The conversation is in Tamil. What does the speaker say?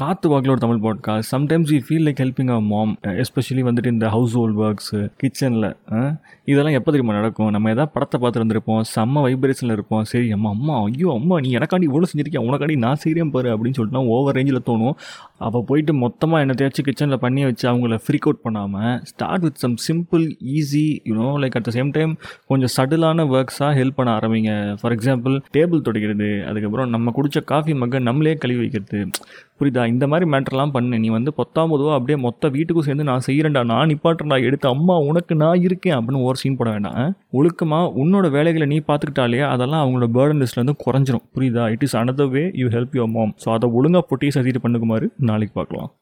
காத்து வாக்கில் ஒரு Tamil podcast sometimes you feel like helping our mom especially வந்துட்டு இந்த ஹவுஸ் ஹோல்ட் ஒர்க்ஸு கிச்சனில் இதெல்லாம் எப்போ தெரியுமா நடக்கும்? நம்ம எதாவது படத்தை பார்த்து இருந்திருப்போம் செம்ம வைப்ரேஷனில் இருப்போம். சரி அம்மா அம்மா ஐயோ அம்மா நீ எனக்காண்டி இவ்வளோ செஞ்சிருக்கேன் உனக்காண்டி நான் செய்கிறேன் பாரு அப்படின்னு சொல்லிட்டு ஓவர் ரேஞ்சில் தோணும். அவள் போயிட்டு மொத்தமாக என்னத்தையாச்சும் கிச்சனில் பண்ணி வச்சு அவங்கள ஃப்ரீக் அவுட் பண்ணாமல் start with some simple easy you know like at the same time கொஞ்சம் சடிலான ஒர்க்ஸாக ஹெல்ப் பண்ண ஆரம்பிங்க. ஃபார் எக்ஸாம்பிள் டேபிள் துடைக்கிறது அதுக்கப்புறம் நம்ம குடித்த காஃபி மக்கை நம்மளே கழுவி வைக்கிறது. புரியுதா? இந்த மாதிரி மேட்டர்லாம் பண்ணு. நீ வந்து பத்தாம் பொதுவாக அப்படியே மொத்த வீட்டுக்கும் சேர்ந்து நான் செய்கிறேன்டா நான் நிப்பாட்டுறேன்டா எடுத்து அம்மா உனக்கு நான் இருக்கேன் அப்படின்னு ஒரு சீன் போட வேண்டாம். ஒழுக்கமாக உன்னோட வேலைகளை நீ பார்த்துக்கிட்டாலே அதெல்லாம் அவங்களோட பேர்டன் லிஸ்ட்லேருந்து குறைஞ்சிரும். புரியுதா? It is another way you help your mom so அதை ஒழுங்காக பொட்டி சதிட்டு பண்ணுக்குமாறு நாளைக்கு பார்க்கலாம்.